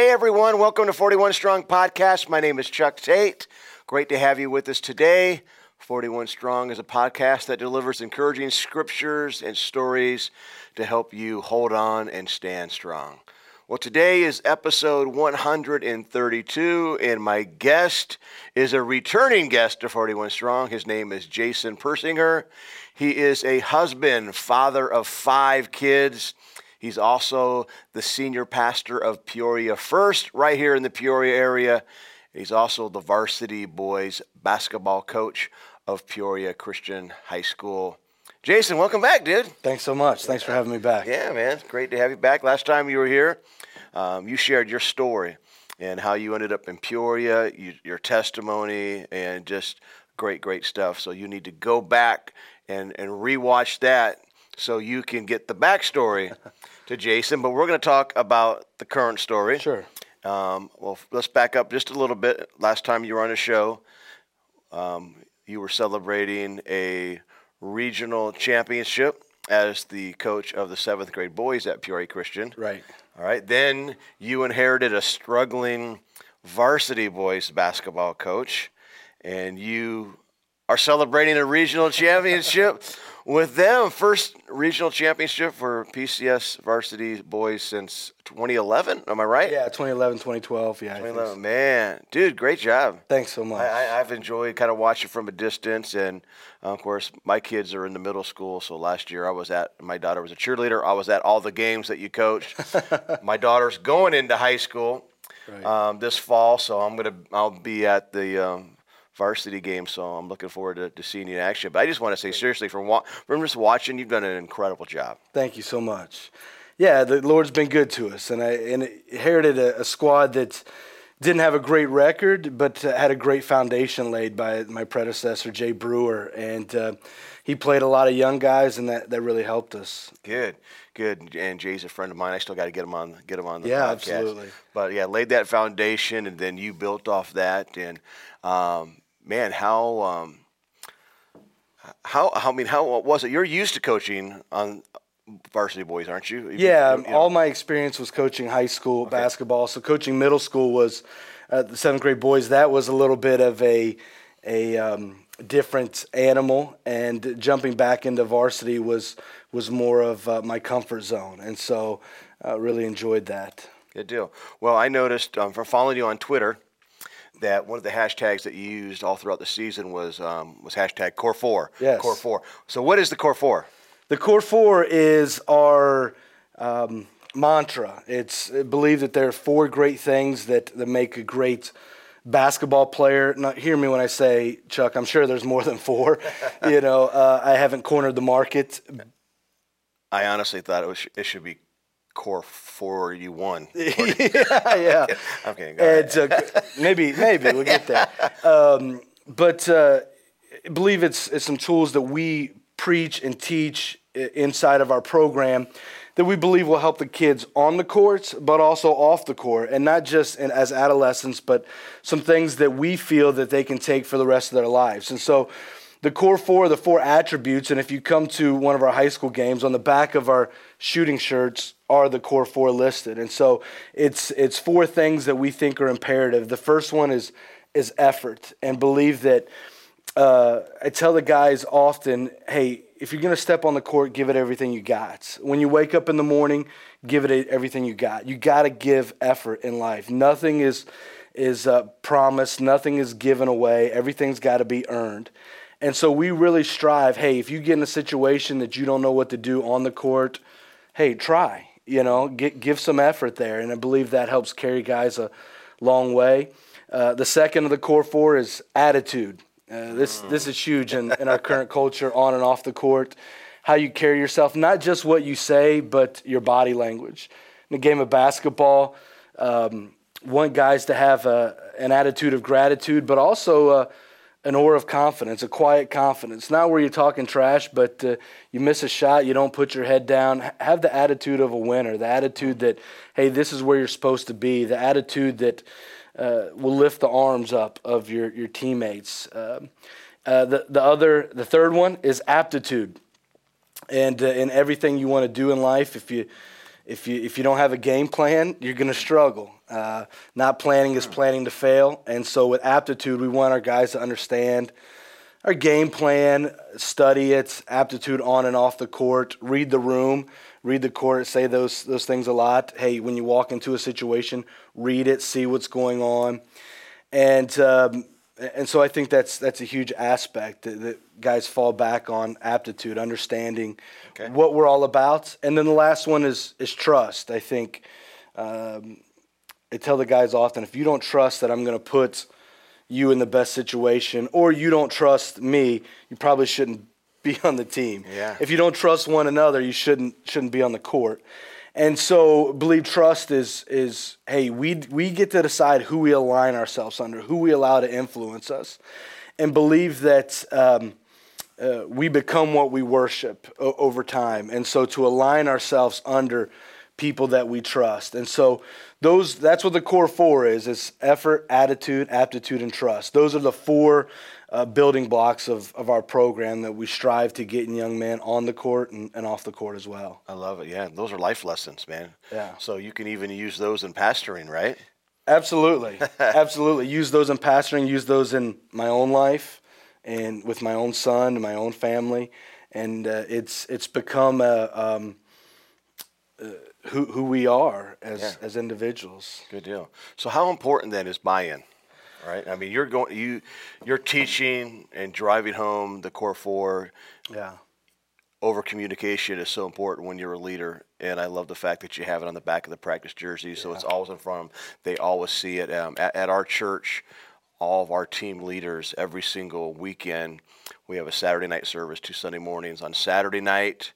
Hey everyone, welcome to 41 Strong Podcast. My name is Chuck Tate. Great to have you with us today. 41 Strong is a podcast that delivers encouraging scriptures and stories to help you hold on and stand strong. Well, today is episode 132, and my guest is a returning guest to 41 Strong. His name is Jason Persinger. He is a husband, father of five kids. He's also the senior pastor of Peoria First, right here in the Peoria area. He's also the varsity boys basketball coach of Peoria Christian High School. Jason, welcome back, dude. Thanks so much. Thanks for having me back. Yeah, man. It's great to have you back. Last time you were here, um, you shared your story and how you ended up in Peoria, you, your testimony, and just great, great stuff. So you need to go back and, and rewatch that so you can get the backstory to Jason. But we're going to talk about the current story. Sure. Um, well, let's back up just a little bit. Last time you were on a show, um, you were celebrating a regional championship as the coach of the seventh grade boys at Peoria Christian. Right. All right. Then you inherited a struggling varsity boys basketball coach, and you are celebrating a regional championship with them. First regional championship for PCS varsity boys since 2011. Am I right? Yeah, 2011, 2012. Yeah. 2011. Man, dude, great job. Thanks so much. I, have enjoyed kind of watching from a distance, and uh, of course, my kids are in the middle school. So last year, I was at my daughter was a cheerleader. I was at all the games that you coached. my daughter's going into high school right. um, this fall, so I'm gonna I'll be at the um, varsity game, so I'm looking forward to, to seeing you in action. But I just want to say seriously, from wa- from just watching, you've done an incredible job. Thank you so much. Yeah, the Lord's been good to us, and I and inherited a, a squad that didn't have a great record, but uh, had a great foundation laid by my predecessor Jay Brewer, and uh, he played a lot of young guys, and that, that really helped us. Good, good. And Jay's a friend of mine. I still got to get him on get him on the yeah, podcast. absolutely. But yeah, laid that foundation, and then you built off that, and um, man, how um, how I mean, how was it? You're used to coaching on varsity boys, aren't you? Yeah, you know. all my experience was coaching high school okay. basketball. So coaching middle school was uh, the seventh grade boys. That was a little bit of a a um, different animal, and jumping back into varsity was was more of uh, my comfort zone, and so uh, really enjoyed that. Good deal. Well, I noticed um, from following you on Twitter that one of the hashtags that you used all throughout the season was um, was hashtag Core Four. Yes. Core Four. So what is the Core Four? The Core Four is our um, mantra. It's believe that there are four great things that, that make a great basketball player. Not hear me when I say Chuck. I'm sure there's more than four. you know, uh, I haven't cornered the market. I honestly thought it was it should be core four you won. yeah, yeah. Okay, go and, uh, maybe, maybe we'll get there. Um, but uh, I believe it's, it's some tools that we preach and teach inside of our program that we believe will help the kids on the courts, but also off the court, and not just in, as adolescents, but some things that we feel that they can take for the rest of their lives. And so the core four, the four attributes, and if you come to one of our high school games, on the back of our shooting shirts are the core four listed. And so it's it's four things that we think are imperative. The first one is is effort, and believe that. Uh, I tell the guys often, hey, if you're going to step on the court, give it everything you got. When you wake up in the morning, give it everything you got. You got to give effort in life. Nothing is is uh, promised. Nothing is given away. Everything's got to be earned. And so we really strive hey, if you get in a situation that you don't know what to do on the court, hey, try. You know, get, give some effort there. And I believe that helps carry guys a long way. Uh, the second of the core four is attitude. Uh, this, this is huge in, in our current culture, on and off the court. How you carry yourself, not just what you say, but your body language. In the game of basketball, um, want guys to have a, an attitude of gratitude, but also uh, an aura of confidence, a quiet confidence. Not where you're talking trash, but uh, you miss a shot, you don't put your head down. Have the attitude of a winner, the attitude that, hey, this is where you're supposed to be, the attitude that uh, will lift the arms up of your, your teammates. Um, uh, the, the other, the third one is aptitude. And uh, in everything you want to do in life, if you, if you, if you don't have a game plan, you're going to struggle. Uh, not planning is planning to fail. And so with aptitude, we want our guys to understand our game plan, study it, aptitude on and off the court, read the room, read the court, say those those things a lot. Hey, when you walk into a situation, read it, see what's going on, and um, and so I think that's that's a huge aspect that, that guys fall back on aptitude, understanding okay. what we're all about, and then the last one is is trust. I think um, I tell the guys often if you don't trust that I'm going to put you in the best situation, or you don't trust me, you probably shouldn't be on the team. Yeah. If you don't trust one another, you shouldn't shouldn't be on the court. And so, believe trust is is hey, we we get to decide who we align ourselves under, who we allow to influence us, and believe that. Um, uh, we become what we worship o- over time. And so to align ourselves under people that we trust. And so those that's what the core four is is effort attitude aptitude and trust. Those are the four uh, building blocks of, of our program that we strive to get in young men on the court and, and off the court as well. I love it. Yeah those are life lessons man. Yeah. So you can even use those in pastoring right? Absolutely. Absolutely. Use those in pastoring use those in my own life and with my own son and my own family. And uh, it's it's become a um, uh, who, who we are as, yeah. as individuals. Good deal. So how important then is buy-in? Right. I mean, you're going you you're teaching and driving home the core four. Yeah. Over communication is so important when you're a leader, and I love the fact that you have it on the back of the practice jersey, so yeah. it's always in front of them. They always see it. Um, at, at our church, all of our team leaders every single weekend. We have a Saturday night service, two Sunday mornings. On Saturday night,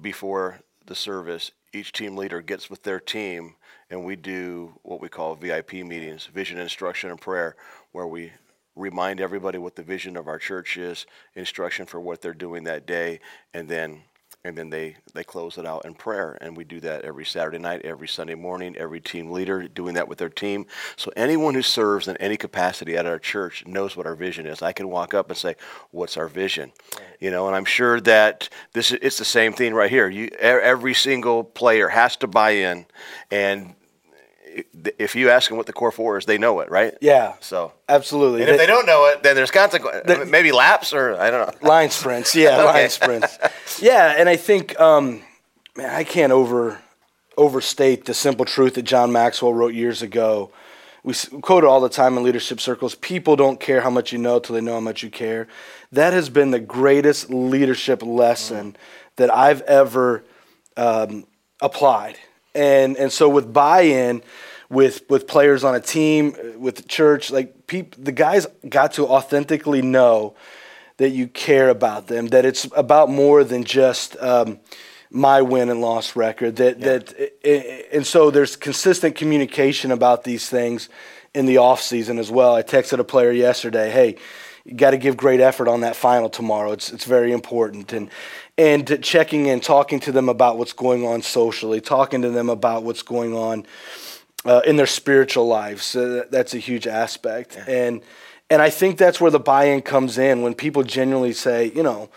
before the service, each team leader gets with their team and we do what we call VIP meetings, vision, instruction, and prayer, where we remind everybody what the vision of our church is, instruction for what they're doing that day, and then and then they, they close it out in prayer. And we do that every Saturday night, every Sunday morning, every team leader doing that with their team. So anyone who serves in any capacity at our church knows what our vision is. I can walk up and say, "What's our vision?" You know, and I'm sure that this it's the same thing right here. You every single player has to buy in, and if you ask them what the core four is, they know it, right? Yeah. So absolutely. And if they don't know it, then there's consequences. Maybe laps or I don't know. Line sprints, yeah, okay. line sprints. Yeah, and I think, um, man, I can't over overstate the simple truth that John Maxwell wrote years ago. We quote it all the time in leadership circles. People don't care how much you know till they know how much you care. That has been the greatest leadership lesson mm. that I've ever um, applied and and so with buy-in with with players on a team with the church like peop, the guys got to authentically know that you care about them that it's about more than just um, my win and loss record that yeah. that and so there's consistent communication about these things in the off season as well. I texted a player yesterday hey you got to give great effort on that final tomorrow. It's it's very important. And and checking in, talking to them about what's going on socially, talking to them about what's going on uh, in their spiritual lives. Uh, that's a huge aspect, yeah. and and I think that's where the buy-in comes in when people genuinely say, you know,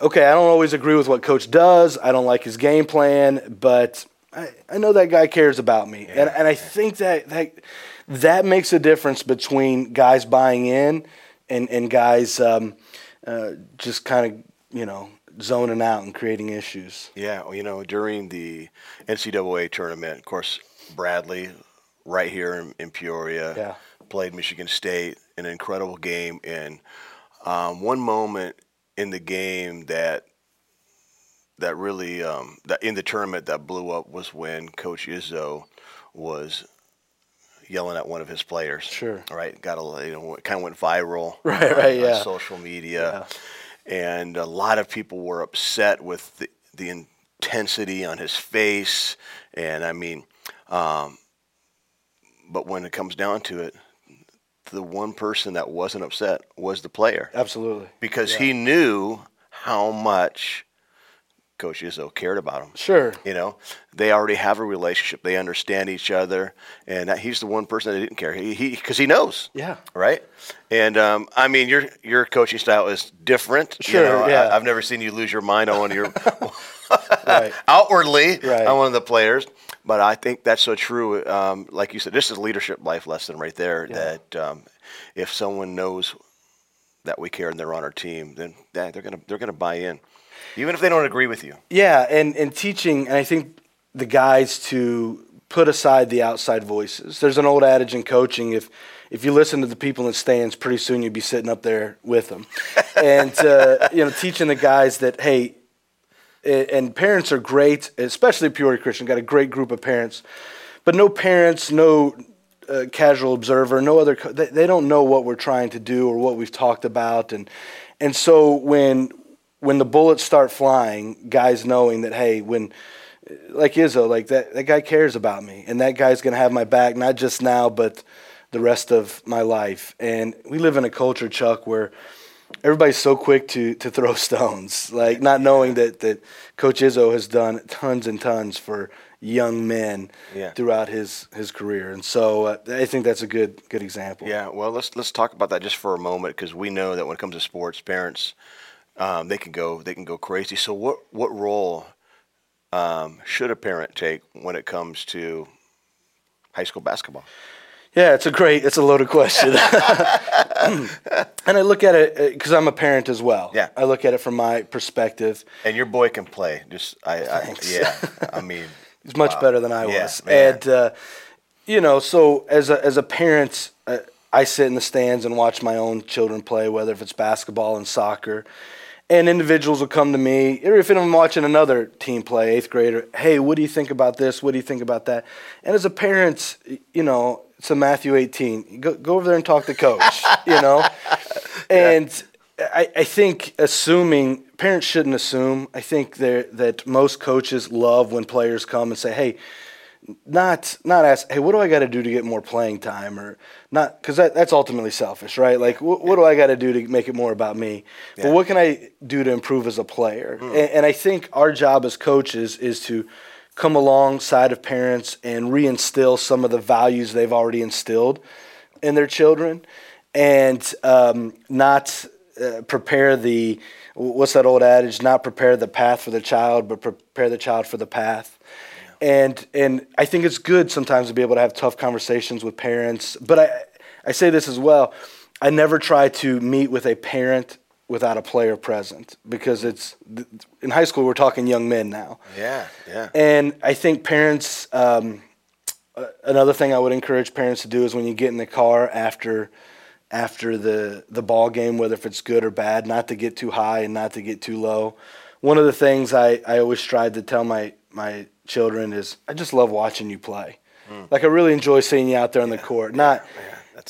okay, I don't always agree with what coach does. I don't like his game plan, but I, I know that guy cares about me, yeah. and and I think that that that makes a difference between guys buying in and and guys um, uh, just kind of you know zoning out and creating issues. Yeah, well, you know, during the NCAA tournament, of course, Bradley, right here in, in Peoria, yeah. played Michigan State, an incredible game. And um, one moment in the game that that really um, that in the tournament that blew up was when Coach Izzo was yelling at one of his players. Sure. Right. Got a you know kind of went viral. Right. On, right. Yeah. social media. Yeah and a lot of people were upset with the, the intensity on his face. And I mean, um, but when it comes down to it, the one person that wasn't upset was the player. Absolutely. Because yeah. he knew how much Coach Izzo cared about him. Sure. You know, they already have a relationship. They understand each other, and he's the one person that didn't care. He because he, he, knows. Yeah. Right. And um, I mean, your your coaching style is different. Sure. You know, yeah. I, have never seen you lose your mind on one of your right. outwardly right. on one of the players. But I think that's so true. Um, like you said, this is leadership life lesson right there. Yeah. That um, if someone knows that we care and they're on our team, then yeah, they're gonna they're gonna buy in, even if they don't agree with you. Yeah, and and teaching, and I think the guys to put aside the outside voices. There's an old adage in coaching: if if you listen to the people in the stands, pretty soon you'd be sitting up there with them, and uh, you know, teaching the guys that hey, and parents are great, especially Peoria Christian. Got a great group of parents, but no parents, no uh, casual observer, no other. They, they don't know what we're trying to do or what we've talked about, and and so when when the bullets start flying, guys knowing that hey, when like Izzo, like that that guy cares about me, and that guy's gonna have my back not just now, but the rest of my life. And we live in a culture, Chuck, where everybody's so quick to to throw stones, like not knowing that that Coach Izzo has done tons and tons for young men yeah. throughout his his career, and so uh, I think that's a good good example. Yeah, well, let's let's talk about that just for a moment because we know that when it comes to sports, parents um, they can go they can go crazy. So what what role um, should a parent take when it comes to high school basketball? Yeah, it's a great, it's a loaded question. and I look at it because uh, I'm a parent as well. Yeah. I look at it from my perspective. And your boy can play. Just, I, I yeah, I mean, he's much wow. better than I was. and, uh, you know, so as a, as a parent, uh, I sit in the stands and watch my own children play, whether if it's basketball and soccer and individuals will come to me, or if I'm watching another team play, eighth grader, hey, what do you think about this? What do you think about that? And as a parent, you know, it's a Matthew 18. Go, go over there and talk to coach, you know? And yeah. I, I think assuming, parents shouldn't assume. I think that most coaches love when players come and say, hey, not not ask, hey, what do I got to do to get more playing time, or not because that, that's ultimately selfish, right? Like, wh- what do I got to do to make it more about me? Yeah. But what can I do to improve as a player? Mm. And, and I think our job as coaches is to come alongside of parents and reinstill some of the values they've already instilled in their children, and um, not uh, prepare the what's that old adage? Not prepare the path for the child, but prepare the child for the path and and I think it's good sometimes to be able to have tough conversations with parents. But I I say this as well. I never try to meet with a parent without a player present because it's in high school we're talking young men now. Yeah, yeah. And I think parents. Um, another thing I would encourage parents to do is when you get in the car after after the the ball game, whether if it's good or bad, not to get too high and not to get too low. One of the things I, I always strive to tell my my children is I just love watching you play. Mm. Like I really enjoy seeing you out there on yeah. the court. Not,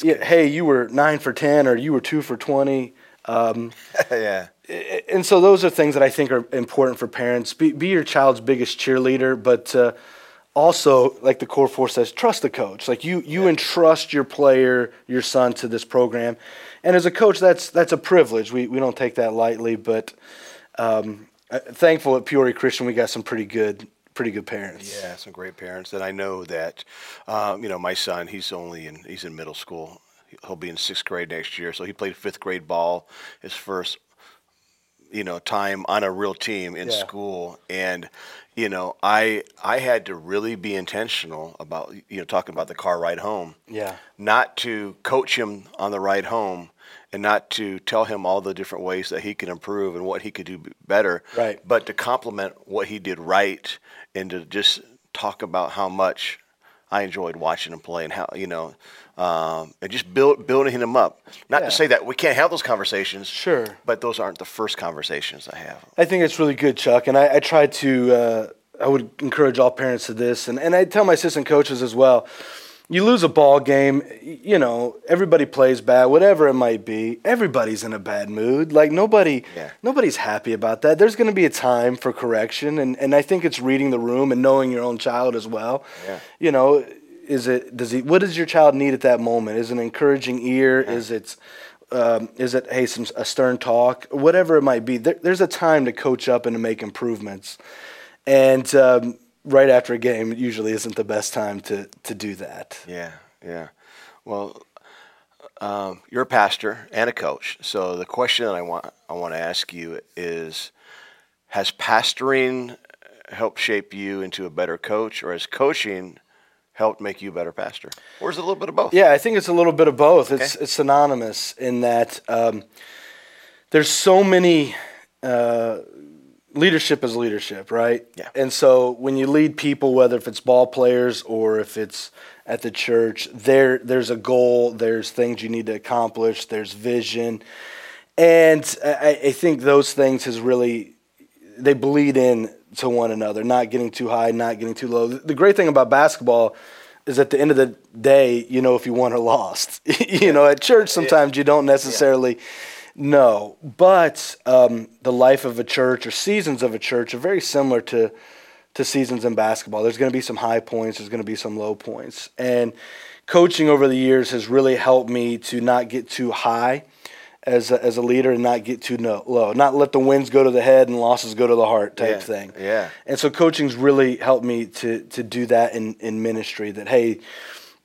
yeah, hey, you were nine for ten or you were two for twenty. Um, yeah. And so those are things that I think are important for parents. Be, be your child's biggest cheerleader, but uh, also, like the core four says, trust the coach. Like you, you yeah. entrust your player, your son, to this program, and as a coach, that's that's a privilege. We we don't take that lightly, but. Um, thankful at Peoria Christian, we got some pretty good pretty good parents. Yeah, some great parents. And I know that, um, you know, my son, he's only in, he's in middle school. He'll be in sixth grade next year. So he played fifth grade ball his first, you know, time on a real team in yeah. school. And, you know, I I had to really be intentional about, you know, talking about the car ride home. Yeah. Not to coach him on the ride home and not to tell him all the different ways that he can improve and what he could do better, right. but to compliment what he did right and to just talk about how much I enjoyed watching him play and how you know, um, and just build building him up. Not yeah. to say that we can't have those conversations, sure, but those aren't the first conversations I have. I think it's really good, Chuck, and I, I try to. Uh, I would encourage all parents to this, and, and I tell my assistant coaches as well you lose a ball game, you know, everybody plays bad, whatever it might be. Everybody's in a bad mood. Like nobody yeah. nobody's happy about that. There's going to be a time for correction and and I think it's reading the room and knowing your own child as well. Yeah. You know, is it does he what does your child need at that moment? Is it an encouraging ear? Yeah. Is it um, is it hey some a stern talk whatever it might be there, there's a time to coach up and to make improvements and um, right after a game usually isn't the best time to to do that. Yeah, yeah. Well, um, you're a pastor and a coach, so the question that I want I want to ask you is, has pastoring helped shape you into a better coach, or has coaching helped make you a better pastor? Or is it a little bit of both? Yeah, I think it's a little bit of both. Okay. It's, it's synonymous in that um, there's so many. Uh, leadership is leadership, right? Yeah. And so when you lead people, whether if it's ball players or if it's at the church, there there's a goal, there's things you need to accomplish, there's vision, and I, I think those things has really they bleed in to one another. Not getting too high, not getting too low. The great thing about basketball is at the end of the day, you know if you won or lost. you know, at church sometimes yeah. you don't necessarily. Yeah no, but um, the life of a church or seasons of a church are very similar to to seasons in basketball. There's going to be some high points. There's going to be some low points, and coaching over the years has really helped me to not get too high as a, as a leader and not get too no, low. Not let the wins go to the head and losses go to the heart type yeah, thing. Yeah. And so coaching's really helped me to to do that in in ministry. That hey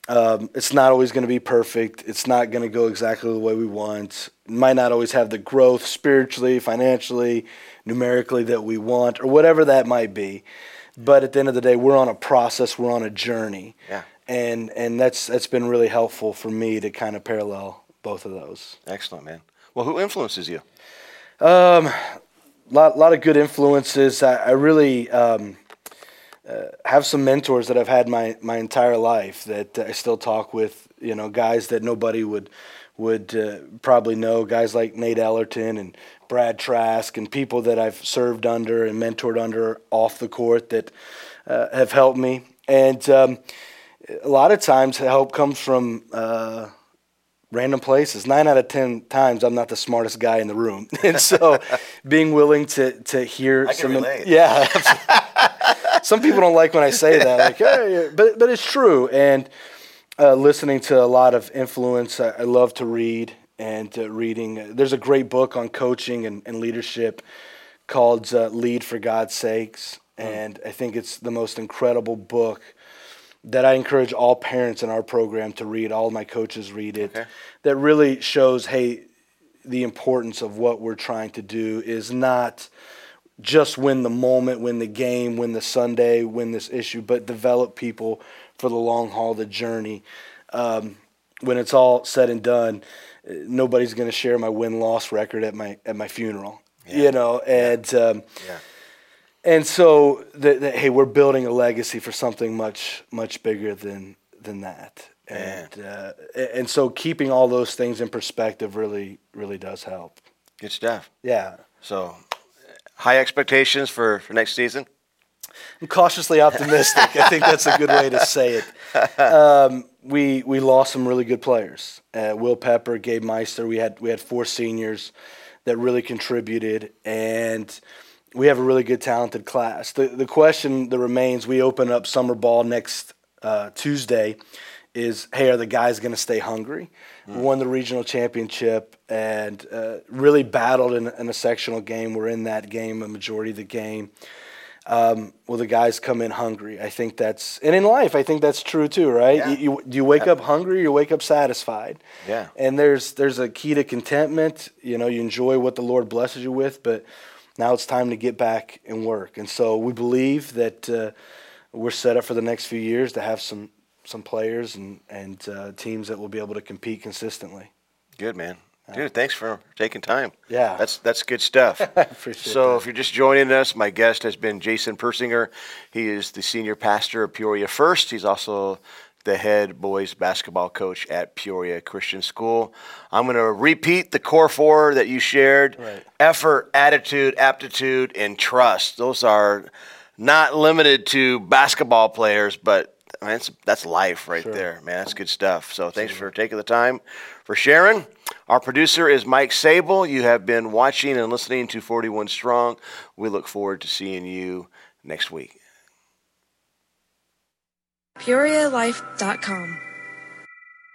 um, it's not always going to be perfect. It's not going to go exactly the way we want. Might not always have the growth spiritually, financially, numerically that we want, or whatever that might be. But at the end of the day, we're on a process. We're on a journey. Yeah. And and that's that's been really helpful for me to kind of parallel both of those. Excellent, man. Well, who influences you? Um, lot lot of good influences. I, I really um, uh, have some mentors that I've had my, my entire life that I still talk with. You know, guys that nobody would would uh, probably know. Guys like Nate Ellerton and Brad Trask and people that I've served under and mentored under off the court that uh, have helped me. And um, a lot of times, help comes from uh, random places. Nine out of ten times, I'm not the smartest guy in the room, and so being willing to to hear I some, relate. yeah, some people don't like when I say that, like, hey, but but it's true. And uh, listening to a lot of influence, I, I love to read and uh, reading. There's a great book on coaching and, and leadership called uh, "Lead for God's Sakes," mm. and I think it's the most incredible book that I encourage all parents in our program to read. All my coaches read it. Okay. That really shows, hey, the importance of what we're trying to do is not just win the moment, win the game, win the Sunday, win this issue, but develop people for the long haul, the journey. Um, when it's all said and done, nobody's going to share my win loss record at my at my funeral. Yeah. You know, and yeah. Um, yeah. and so that hey, we're building a legacy for something much much bigger than than that. And uh, and so keeping all those things in perspective really really does help. Good stuff. Yeah. So high expectations for, for next season? I'm cautiously optimistic. I think that's a good way to say it. Um, we we lost some really good players. Uh, Will Pepper, Gabe Meister. We had we had four seniors that really contributed, and we have a really good talented class. The the question that remains: We open up summer ball next uh, Tuesday. Is hey, are the guys going to stay hungry? Mm. Won the regional championship and uh, really battled in, in, a sectional game. We're in that game a majority of the game. Um, will the guys come in hungry? I think that's, and in life, I think that's true too, right? Yeah. You, you, you wake up hungry, you wake up satisfied. Yeah. And there's there's a key to contentment. You know, you enjoy what the Lord blesses you with, but now it's time to get back and work. And so we believe that uh, we're set up for the next few years to have some some players and and uh, teams that will be able to compete consistently. Good man. Dude, thanks for taking time. Yeah. That's that's good stuff. appreciate so that. if you're just joining us, my guest has been Jason Persinger. He is the senior pastor of Peoria First. He's also the head boys basketball coach at Peoria Christian School. I'm going to repeat the core four that you shared. Right. Effort, attitude, aptitude, and trust. Those are not limited to basketball players, but man, that's, that's life right sure. there, man. That's good stuff. So thanks for taking the time for sharing. Our producer is Mike Sable. You have been watching and listening to 41 Strong. We look forward to seeing you next week. PeoriaLife.com